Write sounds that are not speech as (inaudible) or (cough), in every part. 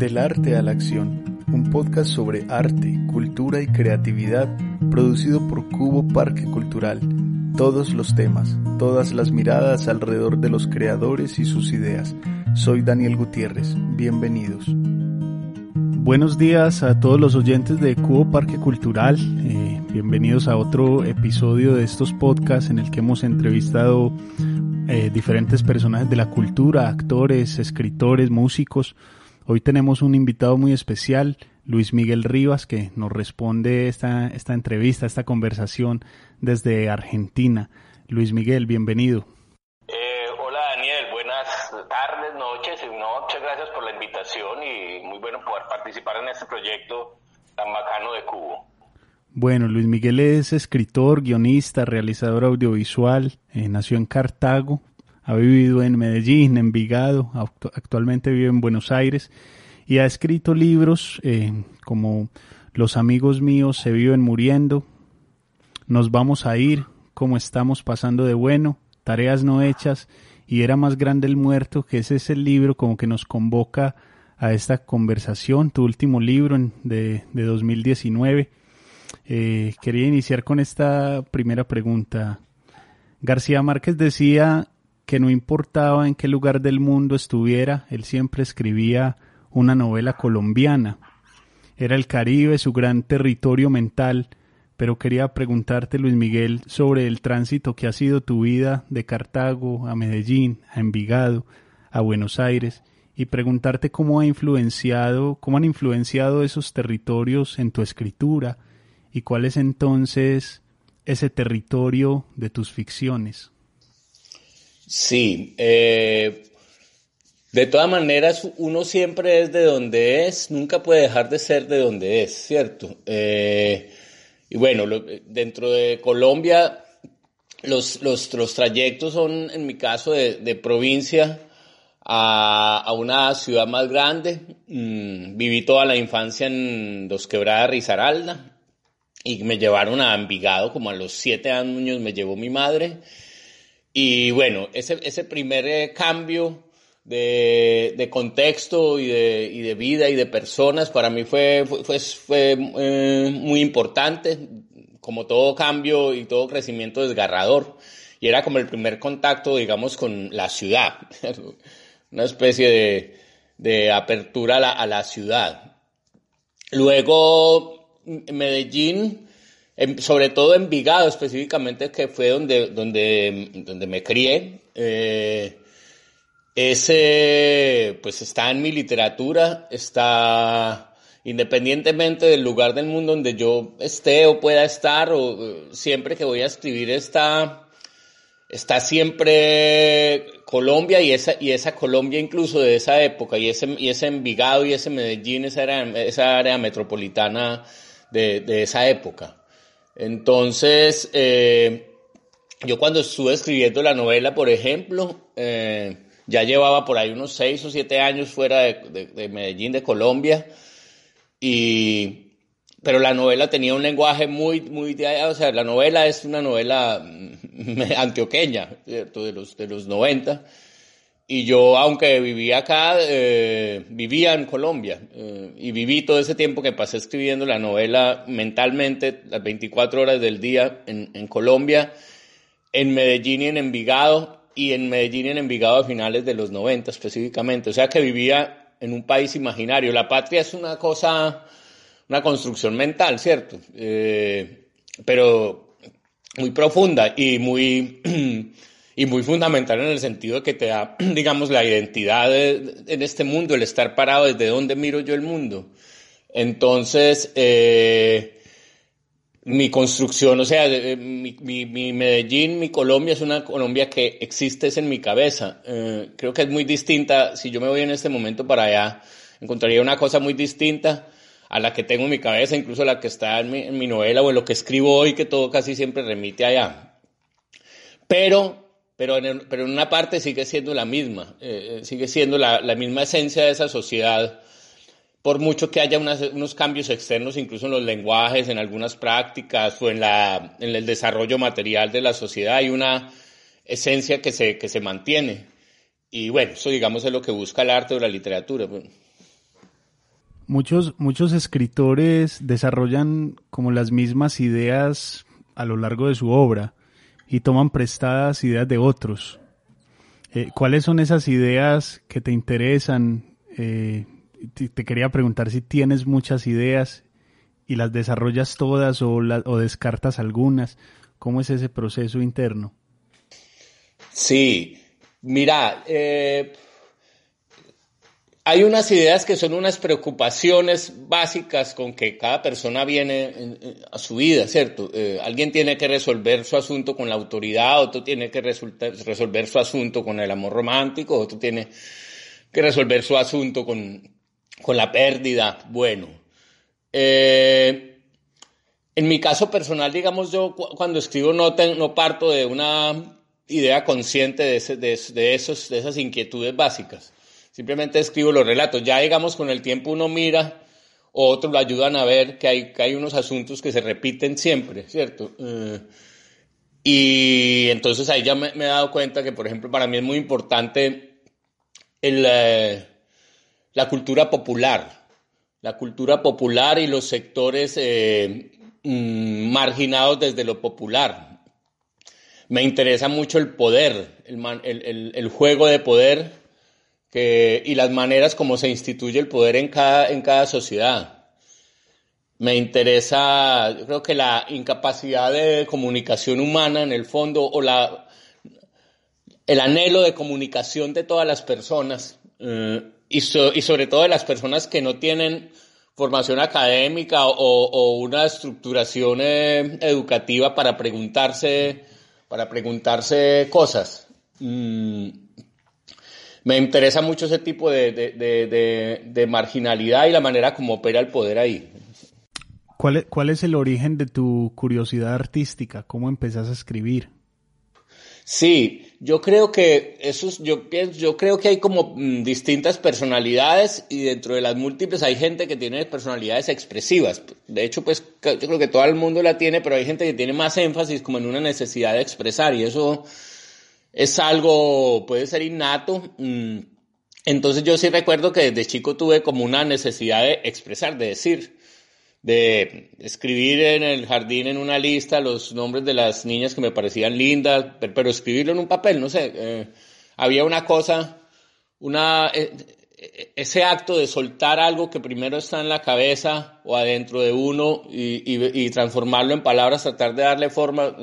Del arte a la acción, un podcast sobre arte, cultura y creatividad producido por Cubo Parque Cultural. Todos los temas, todas las miradas alrededor de los creadores y sus ideas. Soy Daniel Gutiérrez, bienvenidos. Buenos días a todos los oyentes de Cubo Parque Cultural. Eh, bienvenidos a otro episodio de estos podcasts en el que hemos entrevistado eh, diferentes personajes de la cultura, actores, escritores, músicos. Hoy tenemos un invitado muy especial, Luis Miguel Rivas, que nos responde esta, esta entrevista, esta conversación desde Argentina. Luis Miguel, bienvenido. Eh, hola Daniel, buenas tardes, noches. No, muchas gracias por la invitación y muy bueno poder participar en este proyecto tan bacano de Cubo. Bueno, Luis Miguel es escritor, guionista, realizador audiovisual, eh, nació en Cartago, ha vivido en Medellín, en Envigado, actualmente vive en Buenos Aires y ha escrito libros eh, como Los amigos míos se viven muriendo, Nos vamos a ir, como estamos pasando de bueno, Tareas no hechas y Era más grande el muerto, que ese es el libro como que nos convoca a esta conversación, tu último libro de, de 2019. Eh, quería iniciar con esta primera pregunta. García Márquez decía que no importaba en qué lugar del mundo estuviera, él siempre escribía una novela colombiana. Era el Caribe su gran territorio mental, pero quería preguntarte, Luis Miguel, sobre el tránsito que ha sido tu vida de Cartago a Medellín, a Envigado, a Buenos Aires, y preguntarte cómo ha influenciado, cómo han influenciado esos territorios en tu escritura, y cuál es entonces ese territorio de tus ficciones. Sí, eh, de todas maneras uno siempre es de donde es, nunca puede dejar de ser de donde es, ¿cierto? Eh, y bueno, dentro de Colombia los, los, los, trayectos son, en mi caso, de, provincia a, a, una ciudad más grande. Mm, viví toda la infancia en Dos Quebradas, Risaralda, y me llevaron a Envigado, como a los siete años me llevó mi madre. Y bueno, ese, ese primer eh, cambio de, de contexto y de, y de, vida y de personas para mí fue, fue, fue, eh, muy importante, como todo cambio y todo crecimiento desgarrador. Y era como el primer contacto, digamos, con la ciudad, (laughs) una especie de, de apertura a la, a la ciudad. Luego, Medellín, sobre todo en Vigado específicamente, que fue donde, donde, donde me crié. Eh, ese, pues está en mi literatura, está independientemente del lugar del mundo donde yo esté o pueda estar, o siempre que voy a escribir está, está siempre Colombia y esa, y esa Colombia incluso de esa época, y ese, y ese Envigado y ese Medellín, esa área, esa área metropolitana de, de esa época. Entonces, eh, yo cuando estuve escribiendo la novela, por ejemplo, eh, ya llevaba por ahí unos seis o siete años fuera de, Medellín, de Colombia, y, pero la novela tenía un lenguaje muy, muy, o sea, la novela es una novela mm, (laughs) antioqueña, ¿cierto? De los, de los 90. Y yo, aunque vivía acá, eh, vivía en Colombia eh, y viví todo ese tiempo que pasé escribiendo la novela mentalmente, las 24 horas del día en, en Colombia, en Medellín y en Envigado, y en Medellín y en Envigado a finales de los 90 específicamente. O sea que vivía en un país imaginario. La patria es una cosa, una construcción mental, ¿cierto? Eh, pero muy profunda y muy (clears throat) y muy fundamental en el sentido de que te da, (clears throat) digamos, la identidad en este mundo, el estar parado desde dónde miro yo el mundo. Entonces, eh, mi construcción, o sea, mi, mi, Medellín, mi Colombia es una Colombia que existe es en mi cabeza. Eh, creo que es muy distinta, si yo me voy en este momento para allá, encontraría una cosa muy distinta a la que tengo en mi cabeza, incluso la que está en mi, en mi novela o en lo que escribo hoy, que todo casi siempre remite allá. Pero pero en, pero en una parte sigue siendo la misma, eh, eh, sigue siendo la, la, misma esencia de esa sociedad, por mucho que haya unos cambios externos, incluso en los lenguajes, en algunas prácticas o en, la, en el desarrollo material de la sociedad, hay una esencia que se, que se mantiene. Y bueno, eso digamos es lo que busca el arte o la literatura. Muchos, muchos escritores desarrollan como las mismas ideas a lo largo de su obra y toman prestadas ideas de otros. Eh, ¿Cuáles son esas ideas que te interesan? Eh, te, quería preguntar si tienes muchas ideas y las desarrollas todas o, o descartas algunas. ¿Cómo es ese proceso interno? Sí, mira, eh, hay unas ideas que son unas preocupaciones básicas con que cada persona viene a su vida, ¿cierto? Eh, alguien tiene que resolver su asunto con la autoridad, otro tiene que resolver su asunto con el amor romántico, otro tiene que resolver su asunto con, con la pérdida. Bueno, eh, en mi caso personal, digamos, yo cuando escribo no, no parto de una idea consciente de, de, esos, de esas inquietudes básicas Simplemente escribo los relatos. Ya digamos con el tiempo uno mira o otros lo ayudan a ver que hay, que hay unos asuntos que se repiten siempre, ¿cierto? Eh, y entonces ahí ya me, he dado cuenta que, por ejemplo, para mí es muy importante eh, la cultura popular, la cultura popular y los sectores eh, mm, marginados desde lo popular. Me interesa mucho el poder, el, el juego de poder que, y las maneras como se instituye el poder en cada, en cada sociedad. Me interesa, yo creo que la incapacidad de comunicación humana en el fondo o la, el anhelo de comunicación de todas las personas eh, y, y, sobre todo de las personas que no tienen formación académica o, o una estructuración eh, educativa para preguntarse, para preguntarse cosas. Mm, me interesa mucho ese tipo de, marginalidad y la manera como opera el poder ahí. ¿Cuál es, ¿Cuál es el origen de tu curiosidad artística? ¿Cómo empezás a escribir? Sí, yo creo que eso yo pienso, yo creo que hay como mm, distintas personalidades y dentro de las múltiples hay gente que tiene personalidades expresivas. De hecho, pues yo creo que todo el mundo la tiene, pero hay gente que tiene más énfasis como en una necesidad de expresar y eso es algo, puede ser innato. Mm, entonces yo sí recuerdo que desde chico tuve como una necesidad de expresar, de decir, de escribir en el jardín en una lista los nombres de las niñas que me parecían lindas, pero, escribirlo en un papel, no sé. Eh, había una cosa, una, eh, ese acto de soltar algo que primero está en la cabeza o adentro de uno y, y transformarlo en palabras, tratar de darle forma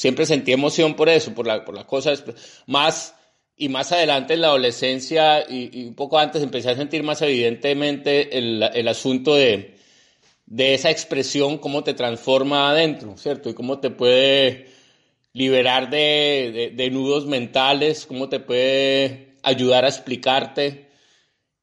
siempre sentí emoción por eso, por la, por las cosas más y más adelante en la adolescencia y, un poco antes empecé a sentir más evidentemente el, el asunto de, de, esa expresión, cómo te transforma adentro, ¿cierto? Y cómo te puede liberar de, de nudos mentales, cómo te puede ayudar a explicarte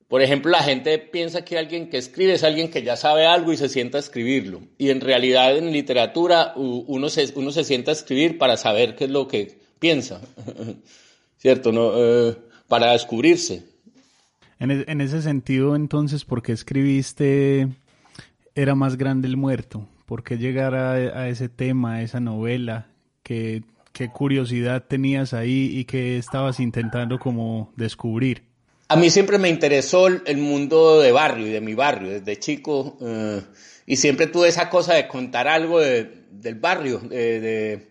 por ejemplo, la gente piensa que alguien que escribe es alguien que ya sabe algo y se sienta a escribirlo. Y en realidad en literatura uno se, uno se sienta a escribir para saber qué es lo que piensa, (laughs) ¿cierto? ¿No? Eh, para descubrirse. En, e, en, ese sentido, entonces, ¿por qué escribiste Era más grande el muerto? ¿Por qué llegar a, a ese tema, a esa novela? ¿Qué, ¿Qué curiosidad tenías ahí y qué estabas intentando como descubrir? A mí siempre me interesó el mundo de barrio y de mi barrio, desde chico, eh, y siempre tuve esa cosa de contar algo del barrio, de,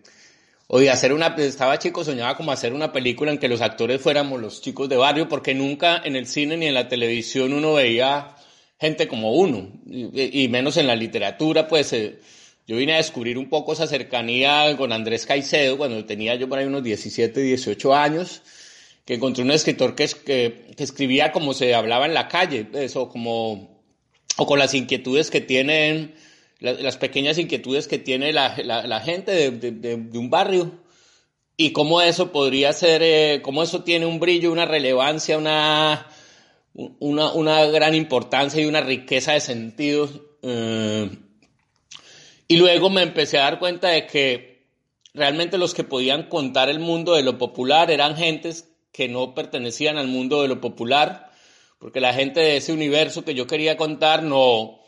o de hacer una, estaba chico, soñaba como hacer una película en que los actores fuéramos los chicos de barrio, porque nunca en el cine ni en la televisión uno veía gente como uno, y, menos en la literatura, pues eh, yo vine a descubrir un poco esa cercanía con Andrés Caicedo cuando tenía yo por ahí unos 17, 18 años, que encontré un escritor que, escribía como se hablaba en la calle, eso, como, o con las inquietudes que tienen, las, pequeñas inquietudes que tiene la, gente de, un barrio, y cómo eso podría ser, eh, cómo eso tiene un brillo, una relevancia, una, una, una gran importancia y una riqueza de sentidos. Eh, y luego me empecé a dar cuenta de que realmente los que podían contar el mundo de lo popular eran gentes que no pertenecían al mundo de lo popular, porque la gente de ese universo que yo quería contar no,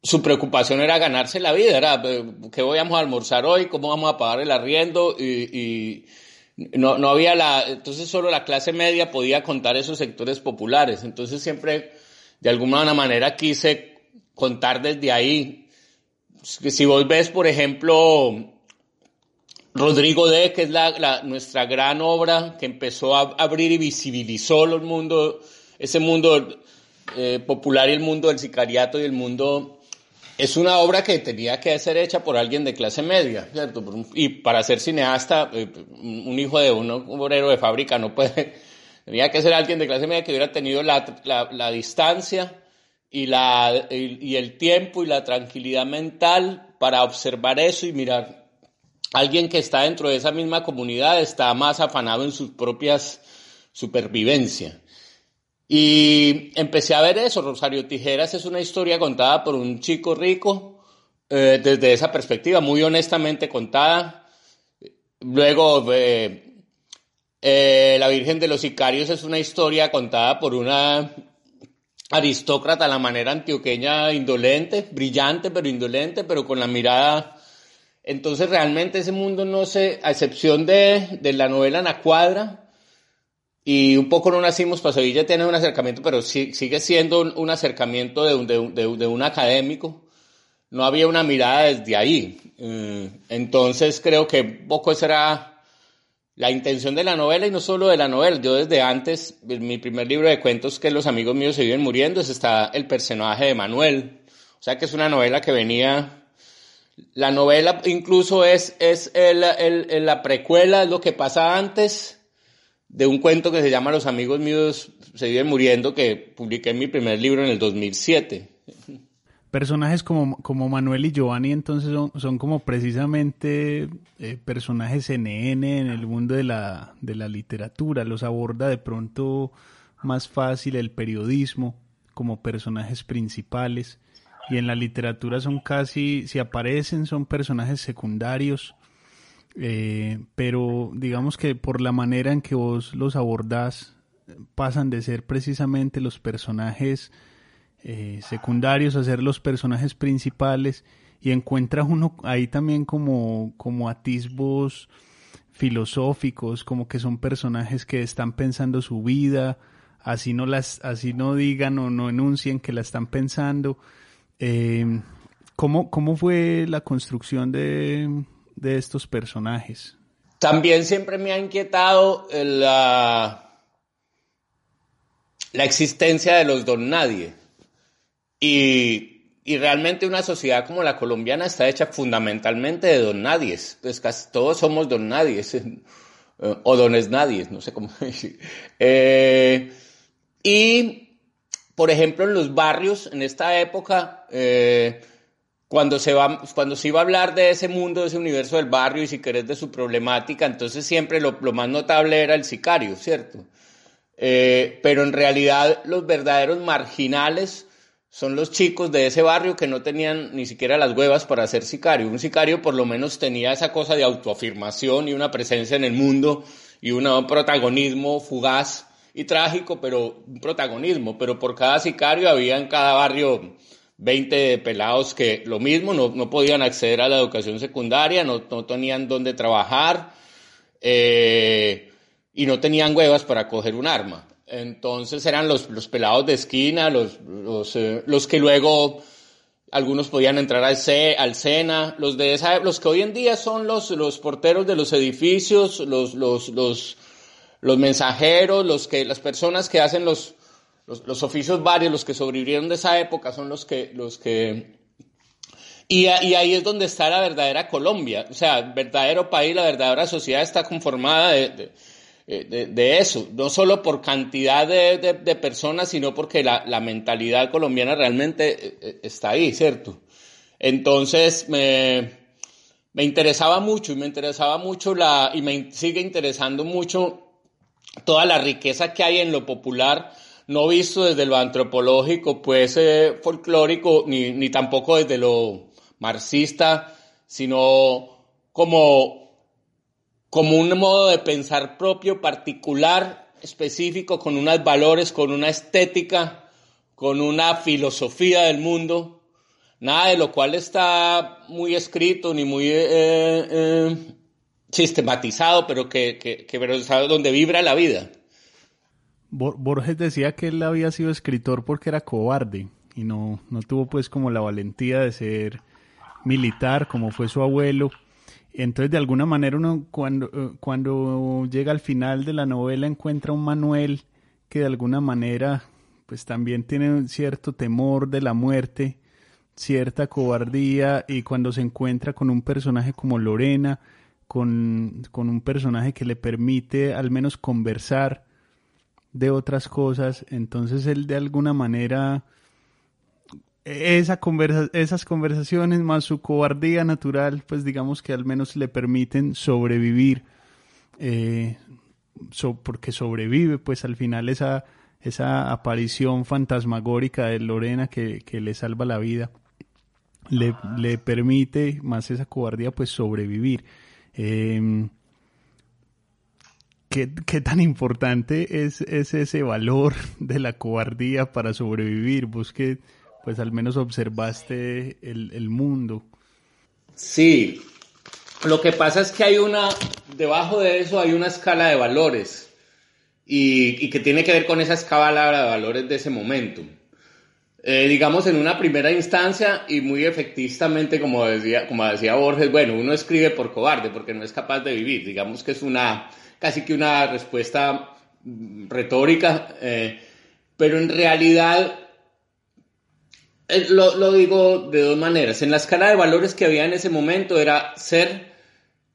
su preocupación era ganarse la vida, era eh, qué voy a almorzar hoy, cómo vamos a pagar el arriendo y, no, no había la, entonces solo la clase media podía contar esos sectores populares, entonces siempre de alguna manera quise contar desde ahí. Si vos ves, por ejemplo, Rodrigo D., que es la, nuestra gran obra que empezó a abrir y visibilizó el mundo, ese mundo eh, popular y el mundo del sicariato y el mundo es una obra que tenía que ser hecha por alguien de clase media, ¿cierto? Y para ser cineasta, eh, un hijo de un obrero de fábrica no puede, (laughs) tenía que ser alguien de clase media que hubiera tenido la, la, distancia y, la, y, el tiempo y la tranquilidad mental para observar eso y mirar. Alguien que está dentro de esa misma comunidad está más afanado en sus propias supervivencia. Y empecé a ver eso. Rosario Tijeras es una historia contada por un chico rico eh, desde esa perspectiva, muy honestamente contada. Luego, eh, eh, La Virgen de los Sicarios es una historia contada por una aristócrata a la manera antioqueña indolente, brillante pero indolente, pero con la mirada... Entonces realmente ese mundo no se, a excepción de, de la novela La Cuadra, y un poco no nacimos para Sevilla, tiene un acercamiento, pero sigue siendo un, acercamiento de un, de, un, académico. No había una mirada desde ahí. Eh, entonces creo que poco esa era la intención de la novela y no solo de la novela. Yo desde antes, mi primer libro de cuentos que los amigos míos se viven muriendo, es está el personaje de Manuel. O sea que es una novela que venía la novela incluso es, es el, el, la precuela, es lo que pasa antes de un cuento que se llama Los amigos míos se viven muriendo, que publiqué en mi primer libro en el 2007. Personajes como, como Manuel y Giovanni entonces son, son como precisamente eh, personajes NN en el mundo de la, de la literatura, los aborda de pronto más fácil el periodismo como personajes principales y en la literatura son casi, si aparecen son personajes secundarios eh, pero digamos que por la manera en que vos los abordás, pasan de ser precisamente los personajes eh, secundarios a ser los personajes principales y encuentras uno ahí también como, como atisbos filosóficos, como que son personajes que están pensando su vida, así no las, así no digan o no enuncien que la están pensando. Eh, ¿cómo, ¿Cómo fue la construcción de, de estos personajes. También siempre me ha inquietado la, la existencia de los don nadie. Y, realmente una sociedad como la colombiana está hecha fundamentalmente de don nadies. Pues casi todos somos don nadies. (laughs) Eh, o dones nadies, no sé cómo (laughs) decir. Eh, y, por ejemplo, en los barrios, en esta época, eh, cuando se, va, cuando se iba a hablar de ese mundo, de ese universo del barrio y si querés de su problemática, entonces siempre lo, más notable era el sicario, ¿cierto? Eh, pero en realidad los verdaderos marginales son los chicos de ese barrio que no tenían ni siquiera las huevas para ser sicario. Un sicario por lo menos tenía esa cosa de autoafirmación y una presencia en el mundo y un protagonismo fugaz y trágico, pero un protagonismo. Pero por cada sicario había en cada barrio 20 pelados que lo mismo, no, no podían acceder a la educación secundaria, no, no tenían dónde trabajar eh, y no tenían huevas para coger un arma. Entonces eran los, los pelados de esquina, los, los, eh, los, que luego algunos podían entrar al, C, al SENA, los, de esa, los que hoy en día son los, los porteros de los edificios, los, los, los, los mensajeros, los que, las personas que hacen los, los, oficios varios, los que sobrevivieron de esa época, son los que, los que y, ahí es donde está la verdadera Colombia. O sea, el verdadero país, la verdadera sociedad está conformada de, de, eso. No solo por cantidad de, personas, sino porque la, la, mentalidad colombiana realmente eh, eh, está ahí, ¿cierto? Entonces, me, me interesaba mucho y me interesaba mucho la, y me sigue interesando mucho toda la riqueza que hay en lo popular no visto desde lo antropológico, pues eh, folclórico, ni, ni tampoco desde lo marxista, sino como, como un modo de pensar propio, particular, específico, con unos valores, con una estética, con una filosofía del mundo, nada de lo cual está muy escrito ni muy eh, eh, sistematizado, pero que, que, que pero donde vibra la vida. Borges decía que él había sido escritor porque era cobarde y no, no tuvo pues como la valentía de ser militar como fue su abuelo. Entonces de alguna manera uno cuando, eh, cuando llega al final de la novela encuentra un Manuel que de alguna manera pues también tiene un cierto temor de la muerte, cierta cobardía y cuando se encuentra con un personaje como Lorena, con, con un personaje que le permite al menos conversar de otras cosas, entonces él de alguna manera esa conversa, esas conversaciones más su cobardía natural, pues digamos que al menos le permiten sobrevivir, eh, porque sobrevive pues al final esa esa aparición fantasmagórica de Lorena que, le salva la vida, le, le, permite, más esa cobardía, pues sobrevivir. Em, ¿qué, tan importante es, ese valor (laughs) de la cobardía para sobrevivir? Vos que, pues al menos observaste el, el mundo. Sí, lo que pasa es que hay una, debajo de eso hay una escala de valores y, que tiene que ver con esa escala de valores de ese momento. Eh, digamos, en una primera instancia y muy efectivamente, como decía, como decía Borges, bueno, uno escribe por cobarde porque no es capaz de vivir. Digamos que es una, casi que una respuesta mm, retórica, eh, pero en realidad eh, lo, lo, digo de dos maneras. En la escala de valores que había en ese momento era ser,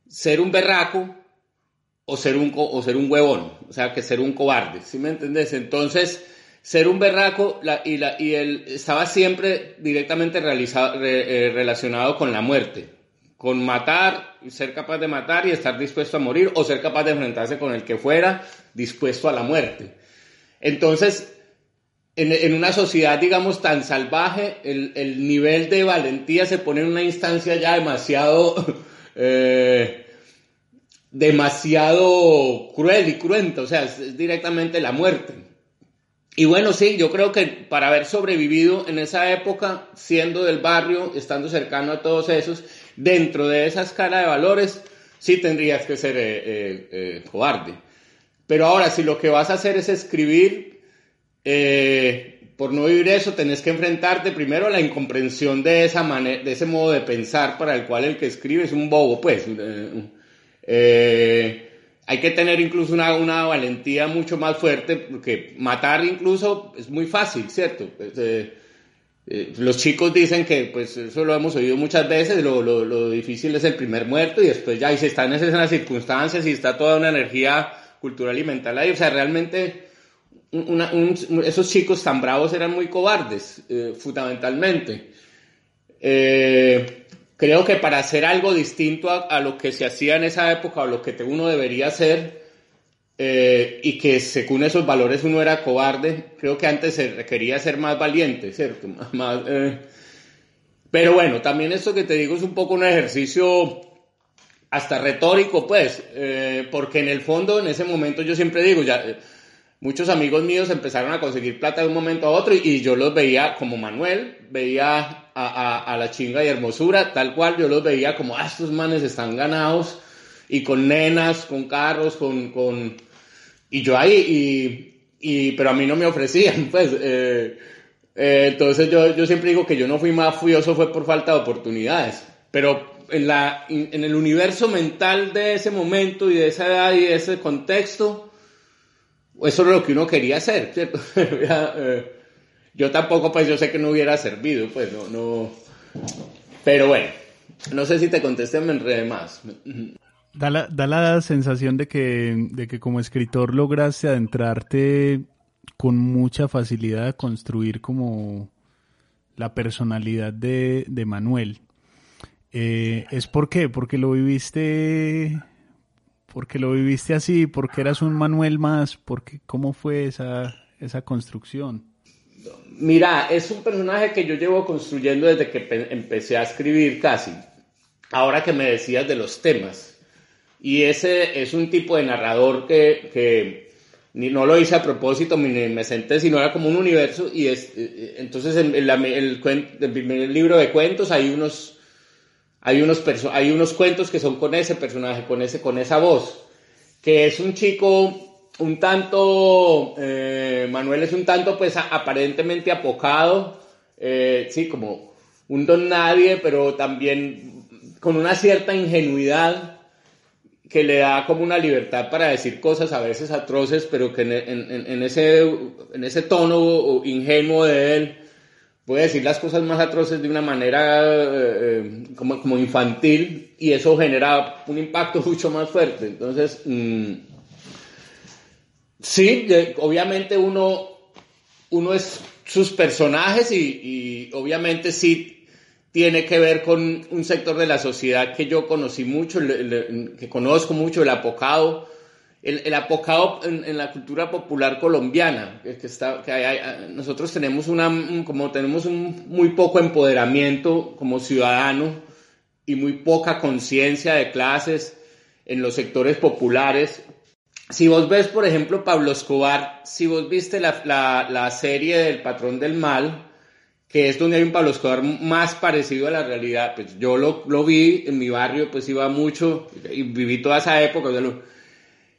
ser un berraco o ser un, o ser un huevón, o sea, que ser un cobarde, ¿sí me entendés? Entonces, ser un berraco y, él estaba siempre directamente eh, relacionado con la muerte, con matar, ser capaz de matar y estar dispuesto a morir, o ser capaz de enfrentarse con el que fuera dispuesto a la muerte. Entonces, en, una sociedad, digamos, tan salvaje, el, el, nivel de valentía se pone en una instancia ya demasiado... (laughs) Eh, demasiado cruel y cruento, o sea, es, directamente la muerte. Y bueno, sí, yo creo que para haber sobrevivido en esa época, siendo del barrio, estando cercano a todos esos, dentro de esa escala de valores, sí tendrías que ser eh, eh, eh, cobarde. Pero ahora, si lo que vas a hacer es escribir, por no vivir eso, tenés que enfrentarte primero a la incomprensión de, esa de ese modo de pensar para el cual el que escribe es un bobo, pues, hay que tener incluso una, valentía mucho más fuerte, porque matar incluso es muy fácil, ¿cierto? Pues, eh, eh, los chicos dicen que, pues eso lo hemos oído muchas veces, lo, difícil es el primer muerto y después ya, y si están en esas circunstancias y está toda una energía cultural y mental ahí, o sea, realmente una, esos chicos tan bravos eran muy cobardes, fundamentalmente. Eh, creo que para hacer algo distinto a, lo que se hacía en esa época o lo que uno debería hacer eh, y que según esos valores uno era cobarde, creo que antes se requería ser más valiente, ¿cierto? (laughs) Más, eh. Pero bueno, también esto que te digo es un poco un ejercicio hasta retórico, pues, eh, porque en el fondo, en ese momento yo siempre digo, ya muchos amigos míos empezaron a conseguir plata de un momento a otro y, yo los veía como Manuel, veía a, la chinga y hermosura, tal cual yo los veía como, ah, estos manes están ganados y con nenas, con carros, con... con... Y yo ahí, y, pero a mí no me ofrecían, (laughs) pues. Eh, eh, entonces yo, yo siempre digo que yo no fui más furioso fue por falta de oportunidades. Pero en, la, en el universo mental de ese momento y de esa edad y ese contexto, eso es lo que uno quería hacer, ¿cierto? (laughs) Yo tampoco, pues yo sé que no hubiera servido, pues no, no. Pero bueno, no sé si te contesté, me enredé más. Da la, da la sensación de que, de que como escritor lograste adentrarte con mucha facilidad a construir como la personalidad de, de Manuel. Eh, ¿Es por qué? Porque lo viviste porque lo viviste así, porque eras un Manuel más, porque cómo fue esa, esa construcción. Mira, es un personaje que yo llevo construyendo desde que empecé a escribir casi. Ahora que me decías de los temas. Y ese es un tipo de narrador que, no lo hice a propósito, ni me senté, sino era como un universo. Y es, eh, eh, entonces en el primer libro de cuentos hay unos hay unos, hay unos cuentos que son con ese personaje, con, ese, con esa voz, que es un chico un tanto, eh, Manuel es un tanto pues aparentemente apocado, eh, sí, como un don nadie, pero también con una cierta ingenuidad que le da como una libertad para decir cosas a veces atroces, pero que en, ese, en ese tono ingenuo de él puede decir las cosas más atroces de una manera eh, como, como, infantil y eso genera un impacto (laughs) mucho más fuerte. Entonces, mm, sí, obviamente uno, uno es sus personajes y, obviamente sí tiene que ver con un sector de la sociedad que yo conocí mucho, que conozco mucho, el apocado. El, apocado en, la cultura popular colombiana, que, está, que nosotros tenemos, una, como tenemos un muy poco empoderamiento como ciudadano y muy poca conciencia de clases en los sectores populares, si vos ves, por ejemplo, Pablo Escobar, si vos viste la, serie del Patrón del Mal, que es donde hay un Pablo Escobar más parecido a la realidad, pues yo lo, vi en mi barrio, pues iba mucho y viví toda esa época.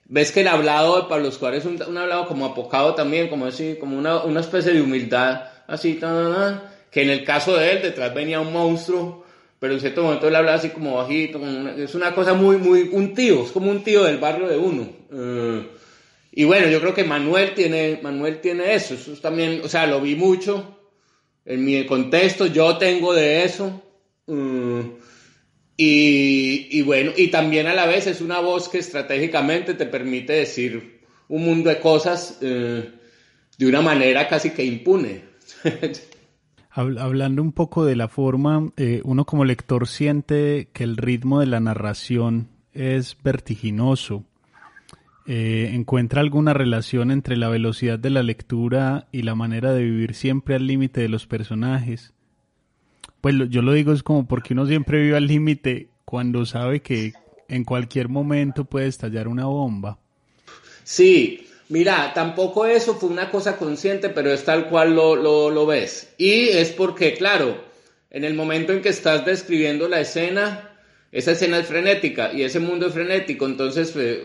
ves que el hablado de Pablo Escobar es un, hablado como apocado también, como así, como una, especie de humildad, así, que en el caso de él detrás venía un monstruo pero en cierto momento él habla así como bajito, es una cosa muy, muy, un tío, es como un tío del barrio de uno. Eh, y bueno, yo creo que Manuel tiene, Manuel tiene eso, eso también, o sea, lo vi mucho en mi contexto, yo tengo de eso. Eh, y, y, bueno, y también a la vez es una voz que estratégicamente te permite decir un mundo de cosas eh, de una manera casi que impune. (laughs) Hablando un poco de la forma, eh, uno como lector siente que el ritmo de la narración es vertiginoso. Eh, ¿Encuentra alguna relación entre la velocidad de la lectura y la manera de vivir siempre al límite de los personajes? Pues yo lo digo es como porque uno siempre vive al límite cuando sabe que en cualquier momento puede estallar una bomba. Sí, Mira, tampoco eso fue una cosa consciente, pero es tal cual lo, lo, ves. Y es porque, claro, en el momento en que estás describiendo la escena, esa escena es frenética y ese mundo es frenético, entonces eh,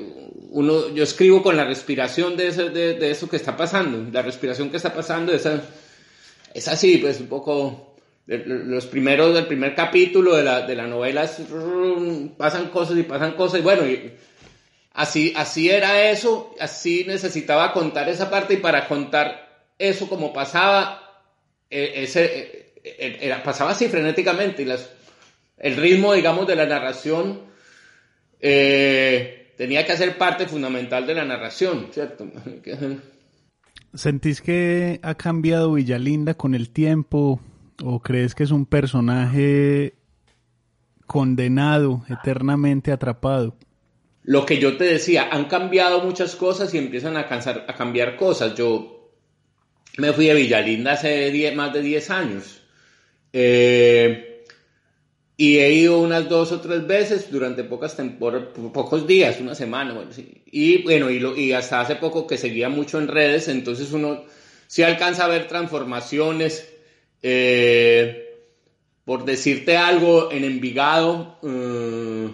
uno, yo escribo con la respiración de, de, eso que está pasando, la respiración que está pasando, esa, es así, pues un poco, los primeros, del primer capítulo de la, de la novela pasan cosas y pasan cosas y bueno, y, Así, así era eso, así necesitaba contar esa parte y para contar eso como pasaba, e, ese, e, e, era, pasaba así frenéticamente y las, el ritmo, digamos, de la narración eh, tenía que ser parte fundamental de la narración, ¿cierto? ¿Sentís que ha cambiado Villalinda con el tiempo o crees que es un personaje condenado, eternamente atrapado? lo que yo te decía, han cambiado muchas cosas y empiezan a, a cambiar cosas. Yo me fui a Villalinda hace más de 10 años. Eh, y he ido unas dos o tres veces durante pocas pocos días, una semana. Y bueno, y, y, hasta hace poco que seguía mucho en redes, entonces uno sí alcanza a ver transformaciones. Eh, por decirte algo, en Envigado, eh,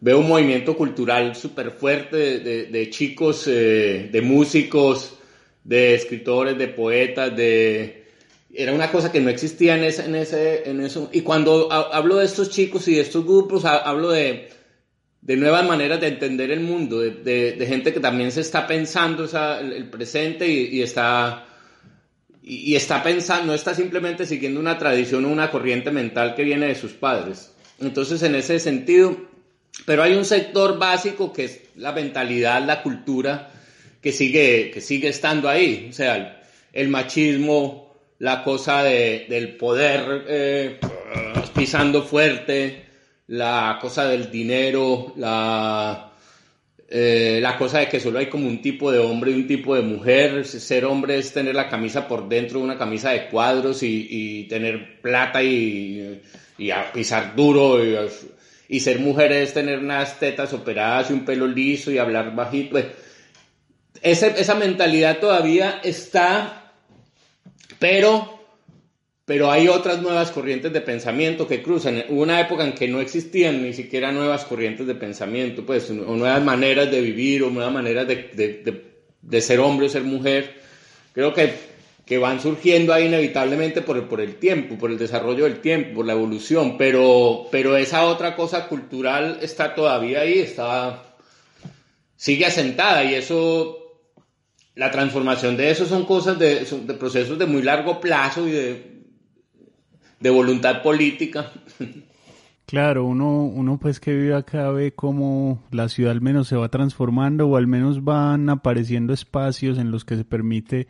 veo un movimiento cultural súper fuerte de, chicos, eh, de músicos, de escritores, de poetas, de... Era una cosa que no existía en, ese, en, ese, en eso. Y cuando hablo de estos chicos y de estos grupos, hablo de, de nuevas maneras de entender el mundo, de, gente que también se está pensando el, presente y, está y, está pensando, no está simplemente siguiendo una tradición o una corriente mental que viene de sus padres. Entonces, en ese sentido, pero hay un sector básico que es la mentalidad, la cultura, que sigue, que sigue estando ahí. O sea, el, machismo, la cosa de, del poder eh, pisando fuerte, la cosa del dinero, la, eh, la cosa de que solo hay como un tipo de hombre y un tipo de mujer. Ser hombre es tener la camisa por dentro una camisa de cuadros y, y tener plata y, y pisar duro. Y, y ser mujer es tener unas tetas operadas y un pelo liso y hablar bajito. Pues, esa mentalidad todavía está, pero, pero hay otras nuevas corrientes de pensamiento que cruzan. Hubo una época en que no existían ni siquiera nuevas corrientes de pensamiento, pues, o nuevas maneras de vivir o nuevas maneras de, de ser hombre o ser mujer, creo que, que van surgiendo ahí inevitablemente por el, por el tiempo, por el desarrollo del tiempo, por la evolución, pero, pero esa otra cosa cultural está todavía ahí, está, sigue asentada y eso la transformación de eso son cosas de, de procesos de muy largo plazo y de, de voluntad política. (laughs) Claro, uno, uno pues que vive acá ve cómo la ciudad al menos se va transformando o al menos van apareciendo espacios en los que se permite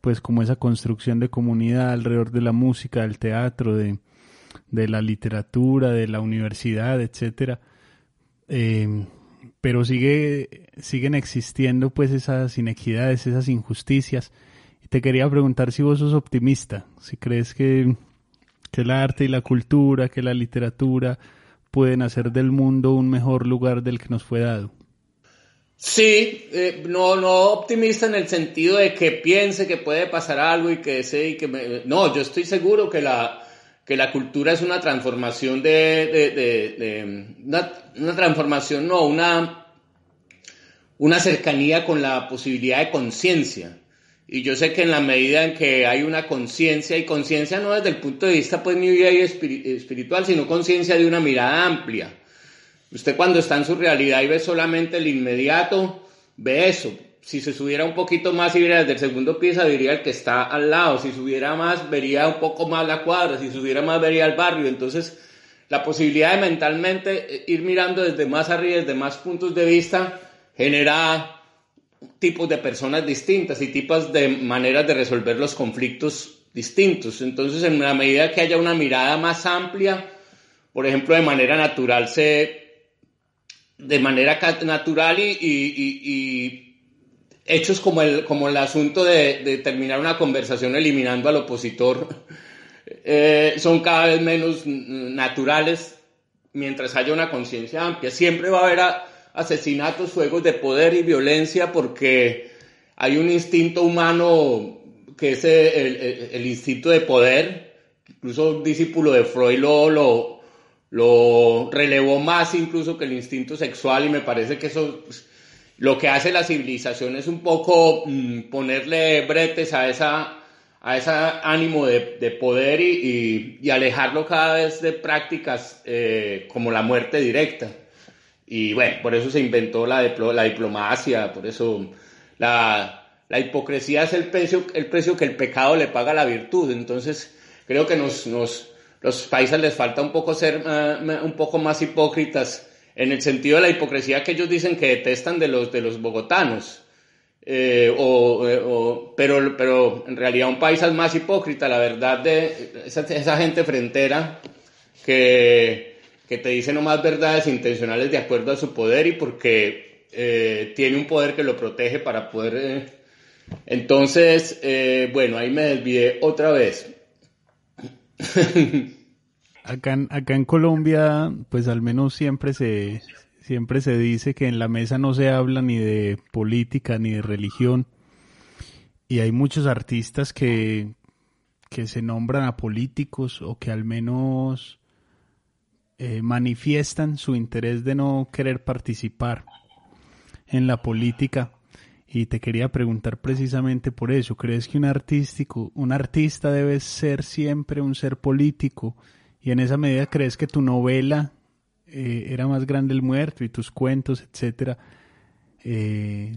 pues como esa construcción de comunidad alrededor de la música, del teatro, de, de la literatura, de la universidad, etcétera. Eh, pero sigue, siguen existiendo pues esas inequidades, esas injusticias. Y te quería preguntar si vos sos optimista, si crees que, que el arte y la cultura, que la literatura pueden hacer del mundo un mejor lugar del que nos fue dado. Sí, eh, no, no optimista en el sentido de que piense que puede pasar algo y que sé y que me... No, yo estoy seguro que la, que la cultura es una transformación de, de, de, una, una, transformación, no, una, una cercanía con la posibilidad de conciencia. Y yo sé que en la medida en que hay una conciencia, y conciencia no desde el punto de vista pues mi vida espiritual, sino conciencia de una mirada amplia. Usted cuando está en su realidad y ve solamente el inmediato, ve eso, si se subiera un poquito más y viera desde el segundo piso, vería el que está al lado. Si subiera más, vería un poco más la cuadra. Si subiera más, vería el barrio. Entonces, la posibilidad de mentalmente eh, ir mirando desde más arriba, desde más puntos de vista, genera tipos de personas distintas y tipos de maneras de resolver los conflictos distintos. Entonces, en la medida que haya una mirada más amplia, por ejemplo, de manera natural se de manera natural y, y, y hechos como el, como el asunto de, terminar una conversación eliminando al opositor (laughs) eh, son cada vez menos naturales mientras haya una conciencia amplia. Siempre va a haber asesinatos, juegos de poder y violencia porque hay un instinto humano que es el, instinto de poder. Incluso un discípulo de Freud lo, lo, relevó más incluso que el instinto sexual y me parece que eso... Pues, lo que hace la civilización es un poco mm, ponerle bretes a esa a ese ánimo de, poder y, alejarlo cada vez de prácticas eh, como la muerte directa. Y bueno, por eso se inventó la, la diplomacia, por eso la, la, hipocresía es el precio, el precio que el pecado le paga a la virtud. Entonces, creo que nos, nos, los países les falta un poco ser uh, un poco más hipócritas en el sentido de la hipocresía que ellos dicen que detestan de los, de los bogotanos. Eh, o, eh, o, pero, pero en realidad un país es más hipócrita, la verdad, de esa, esa gente frentera que, que, te dice nomás verdades intencionales de acuerdo a su poder y porque eh, tiene un poder que lo protege para poder... Eh. Entonces, eh, bueno, ahí me desvié otra vez. (laughs) Acá en, acá en Colombia, pues al menos siempre se, siempre se dice que en la mesa no se habla ni de política ni de religión. Y hay muchos artistas que, que se nombran a políticos o que al menos eh, manifiestan su interés de no querer participar en la política. Y te quería preguntar precisamente por eso. ¿Crees que un artístico, un artista debe ser siempre un ser político? Y en esa medida crees que tu novela eh, era más grande el muerto y tus cuentos, etcétera, eh,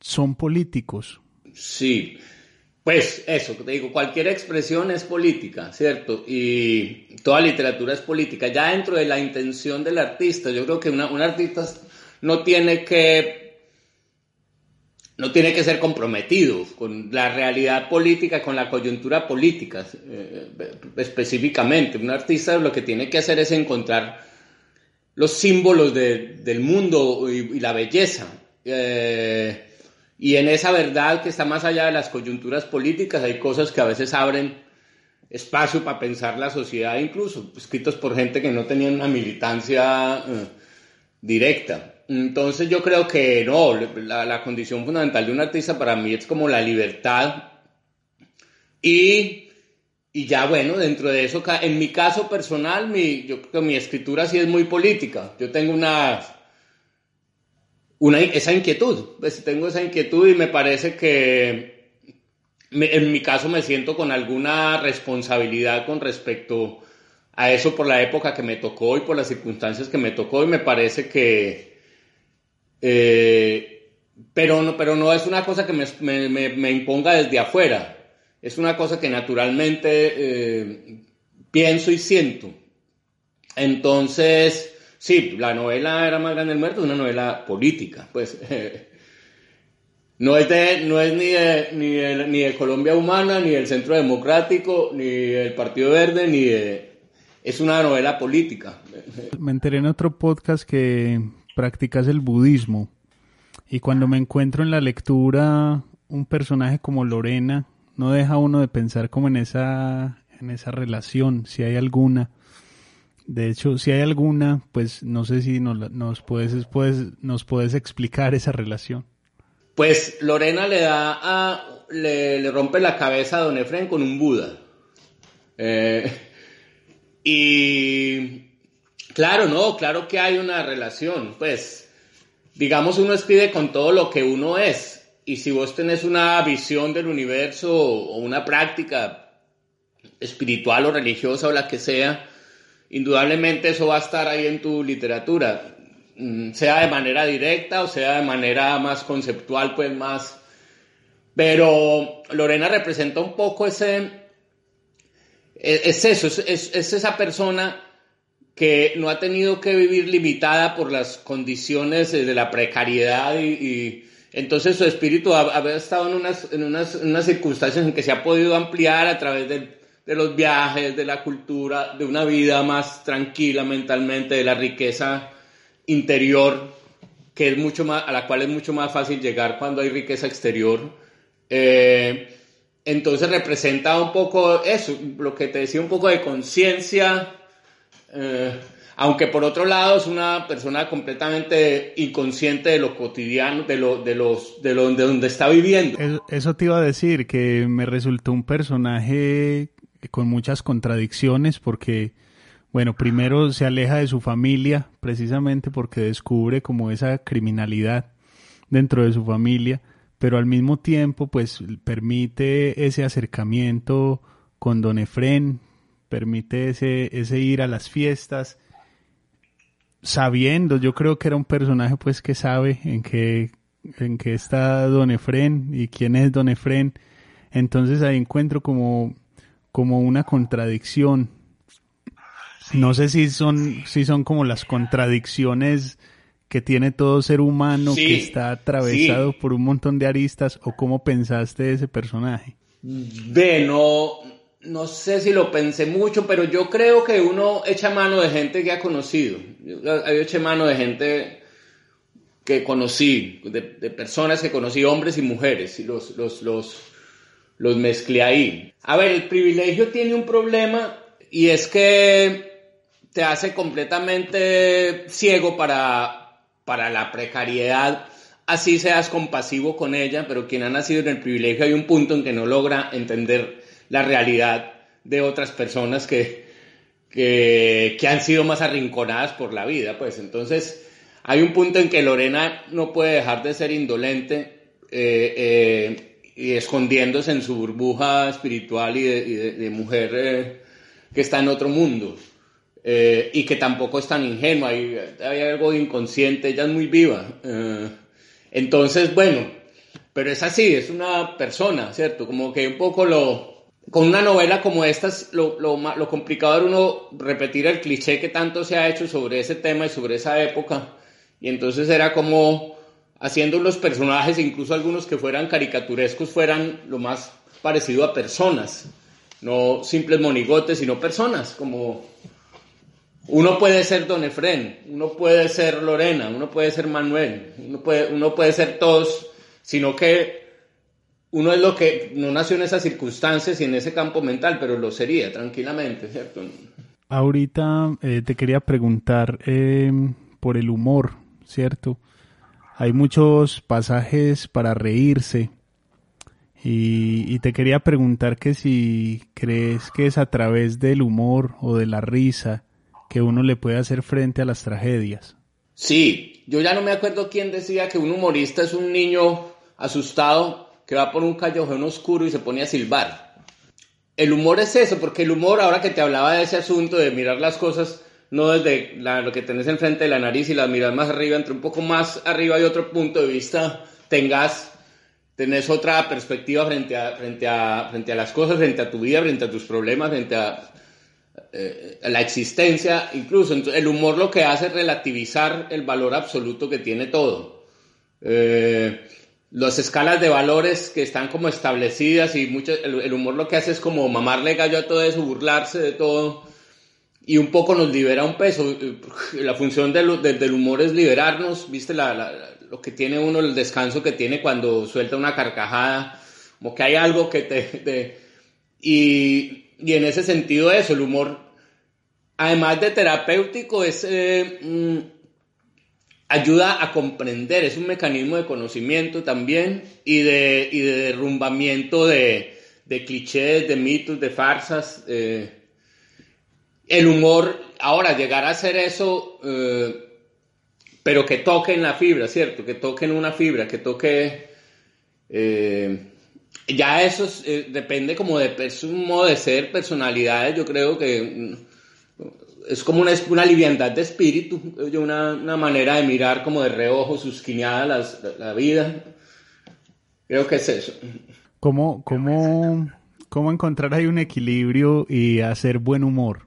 son políticos. Sí, pues eso, te digo, cualquier expresión es política, ¿cierto? Y toda literatura es política. Ya dentro de la intención del artista, yo creo que un artista no tiene que no tiene que ser comprometido con la realidad política, con la coyuntura política eh, específicamente. Un artista lo que tiene que hacer es encontrar los símbolos del mundo y, la belleza. Eh, y en esa verdad que está más allá de las coyunturas políticas hay cosas que a veces abren espacio para pensar la sociedad, incluso escritos por gente que no tenía una militancia eh, directa. Entonces yo creo que no, la, condición fundamental de un artista para mí es como la libertad y, y ya bueno, dentro de eso, en mi caso personal, mi, yo creo que mi escritura sí es muy política. Yo tengo una, una, esa inquietud, pues tengo esa inquietud y me parece que en mi caso me siento con alguna responsabilidad con respecto a eso por la época que me tocó y por las circunstancias que me tocó y me parece que... Eh, pero, no, pero no es una cosa que me, me, imponga desde afuera, es una cosa que naturalmente eh, pienso y siento. Entonces, sí, la novela Era más grande el muerto es una novela política, pues... (laughs) No es, de, no es ni, de, ni, de, ni de Colombia Humana, ni del Centro Democrático, ni del Partido Verde, ni de, es una novela política. Me enteré en otro podcast que practicas el budismo y cuando me encuentro en la lectura un personaje como Lorena, no deja uno de pensar como en esa, en esa relación, si hay alguna. De hecho, si hay alguna, pues no sé si nos, nos, puedes, nos puedes explicar esa relación. Pues Lorena le da a, le, le rompe la cabeza a Don Efren con un Buda. Eh, y claro, no, claro que hay una relación, pues, digamos, uno escribe con todo lo que uno es. Y si vos tenés una visión del universo o una práctica espiritual o religiosa o la que sea, indudablemente eso va a estar ahí en tu literatura, mm, sea de manera directa o sea de manera más conceptual, pues más... Pero Lorena representa un poco ese, es eso, es, esa persona que no ha tenido que vivir limitada por las condiciones de la precariedad y, entonces su espíritu ha, estado en unas, en, unas, circunstancias en que se ha podido ampliar a través de, los viajes, de la cultura, de una vida más tranquila mentalmente, de la riqueza interior, que es mucho más, a la cual es mucho más fácil llegar cuando hay riqueza exterior. Eh, entonces representa un poco eso, lo que te decía, un poco de conciencia, eh, aunque por otro lado es una persona completamente inconsciente de lo cotidiano, de lo, de los, de, de donde está viviendo. Eso, te iba a decir, que me resultó un personaje con muchas contradicciones porque, bueno, primero se aleja de su familia precisamente porque descubre como esa criminalidad dentro de su familia pero al mismo tiempo pues permite ese acercamiento con Don Efren, permite ese, ese ir a las fiestas, sabiendo, yo creo que era un personaje pues que sabe en qué, en qué está Don Efren y quién es Don Efren, entonces ahí encuentro como, como una contradicción. No sé si son, si son como las contradicciones que tiene todo ser humano que está atravesado por un montón de aristas o cómo pensaste ese personaje? Ve, no, no sé si lo pensé mucho, pero yo creo que uno echa mano de gente que ha conocido. Yo, eché mano de gente que conocí, de, personas que conocí, hombres y mujeres, y los, los, los, los mezclé ahí. A ver, el privilegio tiene un problema y es que te hace completamente ciego para, para la precariedad, así seas compasivo con ella, pero quien ha nacido en el privilegio hay un punto en que no logra entender la realidad de otras personas que, que, han sido más arrinconadas por la vida, pues entonces hay un punto en que Lorena no puede dejar de ser indolente eh, eh, y escondiéndose en su burbuja espiritual y de, mujer eh, que está en otro mundo. Y que tampoco es tan ingenua, hay, hay algo inconsciente, ella es muy viva. Entonces, bueno, pero es así, es una persona, ¿cierto? Como que un poco lo... Con una novela como esta, lo, lo, lo complicado era uno repetir el cliché que tanto se ha hecho sobre ese tema y sobre esa época. Y entonces era como haciendo los personajes, incluso algunos que fueran caricaturescos, fueran lo más parecido a personas. No simples monigotes, sino personas, como uno puede ser Don Efren, uno puede ser Lorena, uno puede ser Manuel, uno puede, uno puede ser todos, sino que uno es lo que no nació en esas circunstancias y en ese campo mental, pero lo sería tranquilamente, ¿cierto? Ahorita eh, te quería preguntar em, por el humor, ¿cierto? Hay muchos pasajes para reírse y, y, te quería preguntar que si crees que es a través del humor o de la risa que uno le puede hacer frente a las tragedias. Sí, yo ya no me acuerdo quién decía que un humorista es un niño asustado que va por un callejón oscuro y se pone a silbar. El humor es eso, porque el humor, ahora que te hablaba de ese asunto de mirar las cosas, no desde lo que tenés enfrente de la nariz y las miras más arriba, entre un poco más arriba y otro punto de vista, tengas, tenés otra perspectiva frente a, frente a, frente a las cosas, frente a tu vida, frente a tus problemas, frente a, eh, la existencia, incluso. el humor lo que hace es relativizar el valor absoluto que tiene todo. Eh, las escalas de valores que están como establecidas y mucho, el, humor lo que hace es como mamarle gallo a todo eso, burlarse de todo y un poco nos libera un peso. La función del, del humor es liberarnos, viste lo que tiene uno, el descanso que tiene cuando suelta una carcajada, como que hay algo que te... y, y, en ese sentido eso, el humor, además de terapéutico, es... Eh, mm, ayuda a comprender, es un mecanismo de conocimiento también y de, y de derrumbamiento de, clichés, de mitos, de farsas. Eh, el humor, ahora llegar a hacer eso, eh, pero que toque en la fibra, ¿cierto? Que toque en una fibra, que toque... Eh, ya eso depende como de un modo de ser, personalidades, yo creo que es como una, una liviandad de espíritu, una, una manera de mirar como de reojo, susquineada la, la vida. Creo que es eso. ¿Cómo, cómo, ¿Cómo encontrar ahí un equilibrio y hacer buen humor?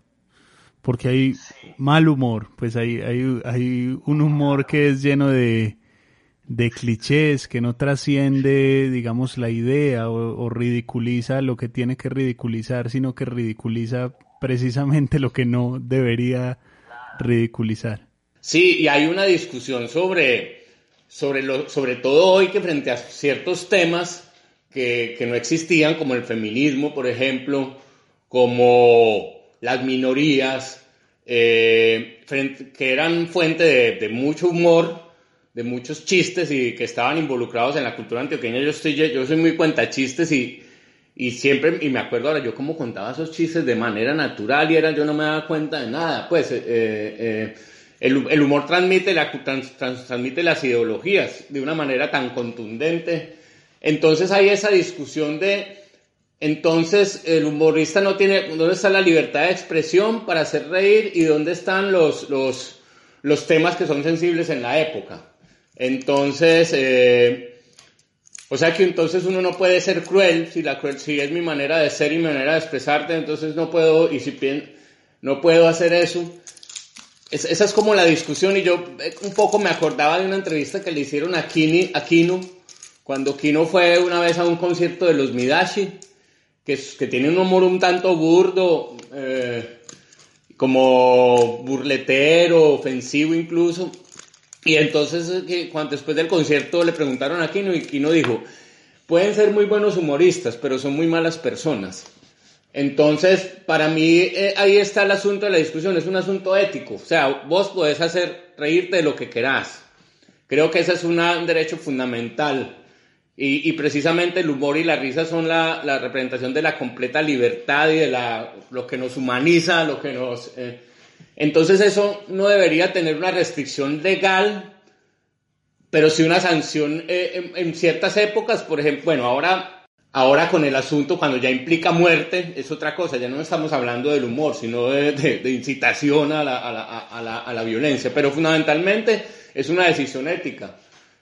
Porque hay mal humor, pues hay, hay, hay un humor que es lleno de, de clichés, que no trasciende, digamos, la idea o, o, ridiculiza lo que tiene que ridiculizar, sino que ridiculiza precisamente lo que no debería ridiculizar. Sí, y hay una discusión sobre, sobre, lo, sobre todo hoy que frente a ciertos temas que, que no existían, como el feminismo, por ejemplo, como las minorías, eh, que eran fuente de, de, mucho humor, de muchos chistes y que estaban involucrados en la cultura antioqueña. Yo, estoy, yo soy muy cuenta chistes y, y siempre, y me acuerdo ahora yo como contaba esos chistes de manera natural y era, yo no me daba cuenta de nada. Pues eh, eh, el, el, humor transmite, la, transmite las ideologías de una manera tan contundente. Entonces hay esa discusión de, entonces el humorista no tiene, ¿dónde está la libertad de expresión para hacer reír y dónde están los, los, los temas que son sensibles en la época? Entonces, eh, o sea que entonces uno no puede ser cruel si la cruel, si es mi manera de ser y mi manera de expresarte, entonces no puedo, y si no puedo hacer eso. esa es como la discusión y yo eh, un poco me acordaba de una entrevista que le hicieron a, Kini, a Kino, cuando Kino fue una vez a un concierto de los Midashi, que, que tiene un humor un tanto burdo, eh, como burletero, ofensivo incluso, y entonces, cuando después del concierto le preguntaron a Kino y Kino dijo, pueden ser muy buenos humoristas, pero son muy malas personas. Entonces, para mí eh, ahí está el asunto de la discusión, es un asunto ético. O sea, vos podés hacer reírte de lo que querás. Creo que ese es un derecho fundamental. Y, precisamente el humor y la risa son la, representación de la completa libertad y de la, lo que nos humaniza, lo que nos... Eh, entonces eso no debería tener una restricción legal, pero sí una sanción eh, en, ciertas épocas, por ejemplo, bueno, ahora, ahora con el asunto cuando ya implica muerte, es otra cosa, ya no estamos hablando del humor, sino de, incitación a la, a, la, a la, violencia, pero fundamentalmente es una decisión ética.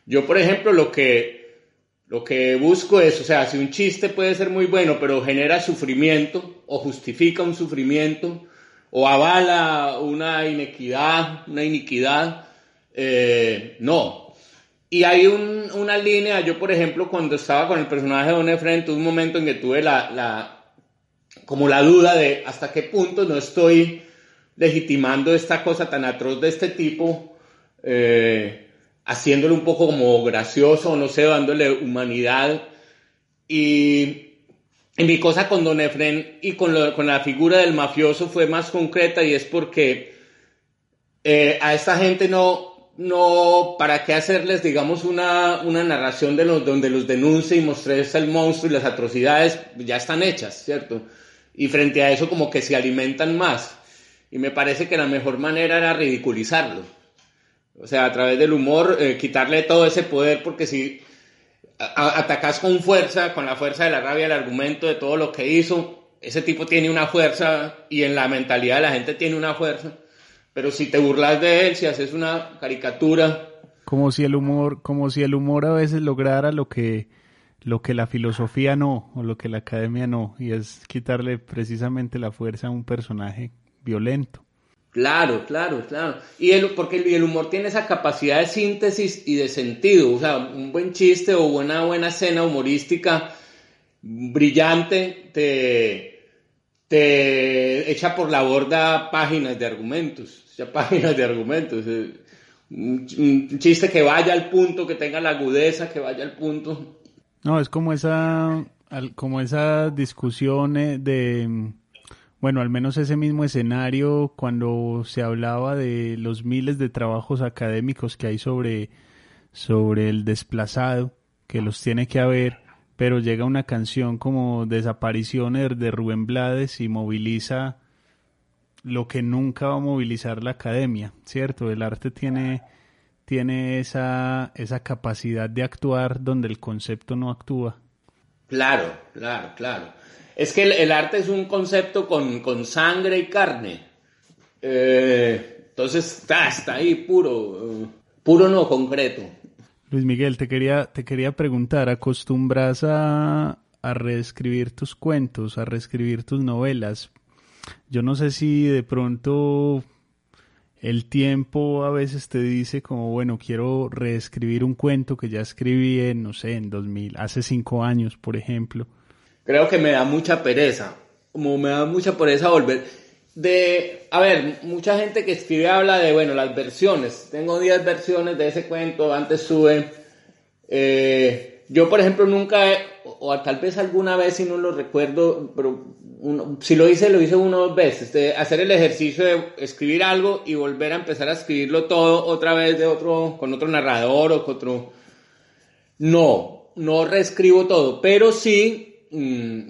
Yo, por ejemplo, lo que, lo que busco es, o sea, si un chiste puede ser muy bueno, pero genera sufrimiento o justifica un sufrimiento, o avala una inequidad, una iniquidad. Eh, no. Y hay una línea, yo por ejemplo, cuando estaba con el personaje de Don Efraín, tuve un momento en que tuve la, la, como la duda de hasta qué punto no estoy legitimando esta cosa tan atroz de este tipo, eh, haciéndole un poco como gracioso, no sé, dándole humanidad. Y mi cosa con Don Efren y con, con, la figura del mafioso fue más concreta y es porque eh, a esta gente no, no, ¿para qué hacerles, digamos, una, una narración de los, donde los denuncie y mostrarles el monstruo y las atrocidades? Ya están hechas, ¿cierto? Y frente a eso como que se alimentan más. Y me parece que la mejor manera era ridiculizarlo. O sea, a través del humor, eh, quitarle todo ese poder, porque si atacas con fuerza, con la fuerza de la rabia, el argumento de todo lo que hizo, ese tipo tiene una fuerza y en la mentalidad de la gente tiene una fuerza. Pero si te burlas de él, si haces una caricatura. Como si el humor, como si el humor a veces lograra lo que, lo que la filosofía no, o lo que la academia no, y es quitarle precisamente la fuerza a un personaje violento. Claro, claro, claro. Y el, porque el, humor tiene esa capacidad de síntesis y de sentido. O sea, un buen chiste o una buena escena humorística brillante te, te echa por la borda páginas de argumentos. Ya páginas de argumentos. Eh, un, chiste que vaya al punto, que tenga la agudeza, que vaya al punto. No, es como esa, como esa discusión eh, de bueno, al menos ese mismo escenario cuando se hablaba de los miles de trabajos académicos que hay sobre, sobre el desplazado, que los tiene que haber, pero llega una canción como Desapariciones de Rubén Blades y moviliza lo que nunca va a movilizar la academia, ¿cierto? El arte tiene, tiene esa, esa capacidad de actuar donde el concepto no actúa. Claro, claro, claro. Es que el, arte es un concepto con, sangre y carne. Eh, entonces está, está ahí puro, puro no concreto. Luis Miguel, te quería, te quería preguntar, ¿acostumbras a, a reescribir tus cuentos, a reescribir tus novelas? Yo no sé si de pronto el tiempo a veces te dice como, bueno, quiero reescribir un cuento que ya escribí en, no sé, en 2000, hace cinco años, por ejemplo creo que me da mucha pereza, como me da mucha pereza volver. De, a ver, mucha gente que escribe habla de, bueno, las versiones. Tengo 10 versiones de ese cuento, antes sube. Eh, yo, por ejemplo, nunca, o tal vez alguna vez, si no lo recuerdo, pero si lo hice, lo hice una o dos veces, hacer el ejercicio de escribir algo y volver a empezar a escribirlo todo otra vez de otro, con otro narrador o con otro... No, no reescribo todo, pero sí Mm,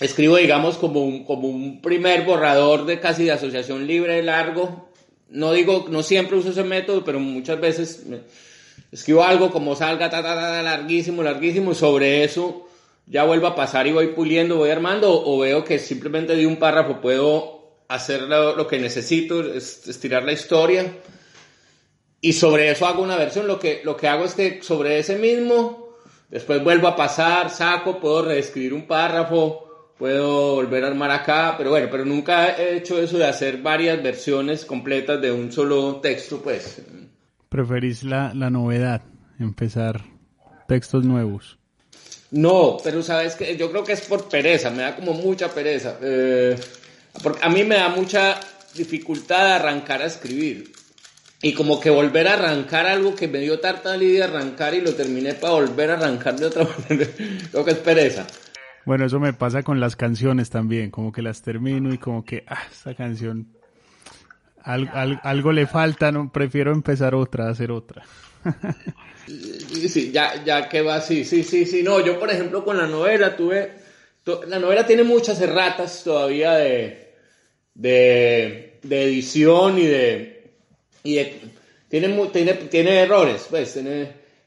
escribo, digamos, como un, como un primer borrador de casi de asociación libre largo. No digo, no siempre uso ese método, pero muchas veces escribo algo como salga, ta, ta, larguísimo, larguísimo, y sobre eso ya vuelvo a pasar y voy puliendo, voy armando, o, veo que simplemente de un párrafo puedo hacer lo, que necesito, estirar la historia. Y sobre eso hago una versión. Lo que, lo que hago es que sobre ese mismo Después vuelvo a pasar, saco, puedo reescribir un párrafo, puedo volver a armar acá, pero bueno, pero nunca he hecho eso de hacer varias versiones completas de un solo texto, pues. ¿Preferís la, la novedad, empezar textos nuevos? No, pero sabes que yo creo que es por pereza, me da como mucha pereza. Eh, porque a mí me da mucha dificultad de arrancar a escribir y como que volver a arrancar algo que me dio tarta lidia arrancar y lo terminé para volver a arrancar de otra (laughs) manera. Creo que es pereza. Bueno, eso me pasa con las canciones también, como que las termino y como que, ah, esta canción, algo le falta, no, prefiero empezar otra, hacer otra. sí, sí, ya, ya que va así, sí, sí, sí, no, yo por ejemplo con la novela tuve, la novela tiene muchas erratas todavía de, de, de edición y de, y tiene, tiene, tiene errores, pues,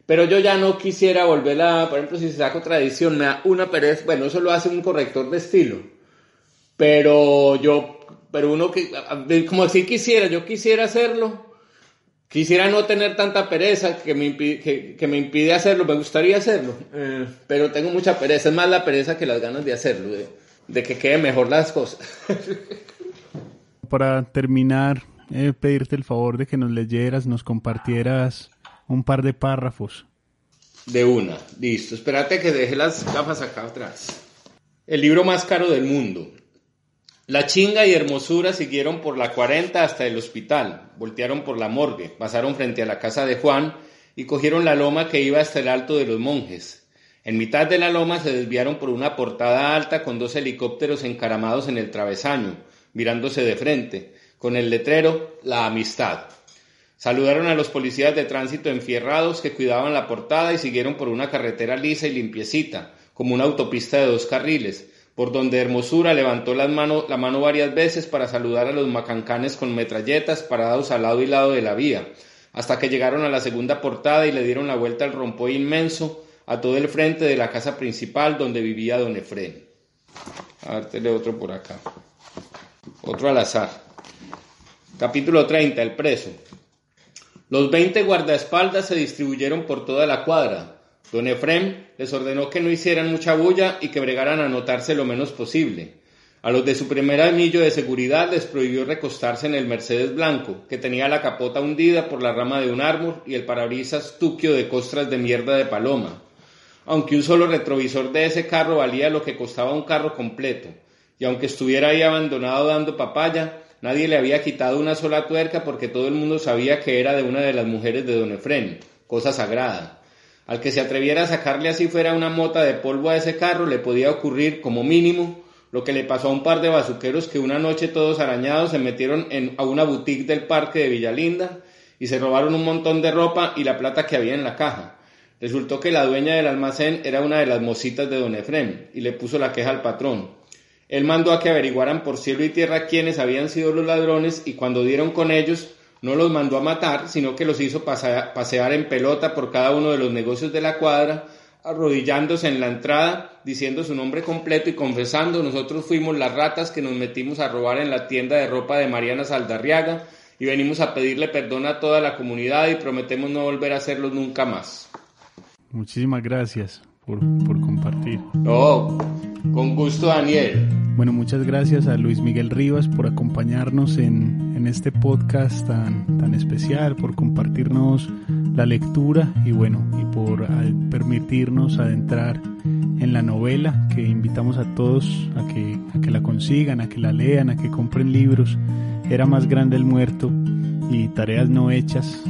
pero yo ya no quisiera volverla, por ejemplo, si se saca otra edición, me da una pereza, bueno, eso lo hace un corrector de estilo, pero yo, pero uno que, como si quisiera, yo quisiera hacerlo, quisiera no tener tanta pereza que me, impide, que, me impide hacerlo, me gustaría hacerlo, eh, pero tengo mucha pereza, es más la pereza que las ganas de hacerlo, de, de que quede mejor las cosas. (laughs) Para terminar, eh, pedirte el favor de que nos leyeras, nos compartieras un par de párrafos. De una, listo. Espérate que deje las gafas acá atrás. El libro más caro del mundo. La chinga y hermosura siguieron por la 40 hasta el hospital, voltearon por la morgue, pasaron frente a la casa de Juan y cogieron la loma que iba hasta el alto de los monjes. En mitad de la loma se desviaron por una portada alta con dos helicópteros encaramados en el travesaño, mirándose de frente con el letrero La Amistad. Saludaron a los policías de tránsito enfierrados que cuidaban la portada y siguieron por una carretera lisa y limpiecita, como una autopista de dos carriles, por donde Hermosura levantó la mano, varias veces para saludar a los macancanes con metralletas parados al lado y lado de la vía, hasta que llegaron a la segunda portada y le dieron la vuelta al rompoy inmenso a todo el frente de la casa principal donde vivía don Efrén. A ver, otro por acá. Otro al azar. Capítulo 30. El preso. Los veinte guardaespaldas se distribuyeron por toda la cuadra. Don Efrem les ordenó que no hicieran mucha bulla y que bregaran a notarse lo menos posible. A los de su primer anillo de seguridad les prohibió recostarse en el Mercedes blanco, que tenía la capota hundida por la rama de un árbol y el parabrisas tuquio de costras de mierda de paloma. Aunque un solo retrovisor de ese carro valía lo que costaba un carro completo, y aunque estuviera ahí abandonado dando papaya, Nadie le había quitado una sola tuerca porque todo el mundo sabía que era de una de las mujeres de don Efrén, cosa sagrada. Al que se atreviera a sacarle así fuera una mota de polvo a ese carro le podía ocurrir, como mínimo, lo que le pasó a un par de bazuqueros que una noche todos arañados se metieron en, a una boutique del parque de Villalinda y se robaron un montón de ropa y la plata que había en la caja. Resultó que la dueña del almacén era una de las mocitas de don Efrén y le puso la queja al patrón. Él mandó a que averiguaran por cielo y tierra quiénes habían sido los ladrones y cuando dieron con ellos no los mandó a matar, sino que los hizo pasear en pelota por cada uno de los negocios de la cuadra, arrodillándose en la entrada, diciendo su nombre completo y confesando, nosotros fuimos las ratas que nos metimos a robar en la tienda de ropa de Mariana Saldarriaga y venimos a pedirle perdón a toda la comunidad y prometemos no volver a hacerlo nunca más. Muchísimas gracias por, por compartir. No, con gusto Daniel. Bueno, muchas gracias a Luis Miguel Rivas por acompañarnos en, en este podcast tan, tan especial, por compartirnos la lectura y bueno, y por permitirnos adentrar en la novela que invitamos a todos a que, a que la consigan, a que la lean, a que compren libros. Era más grande el muerto y tareas no hechas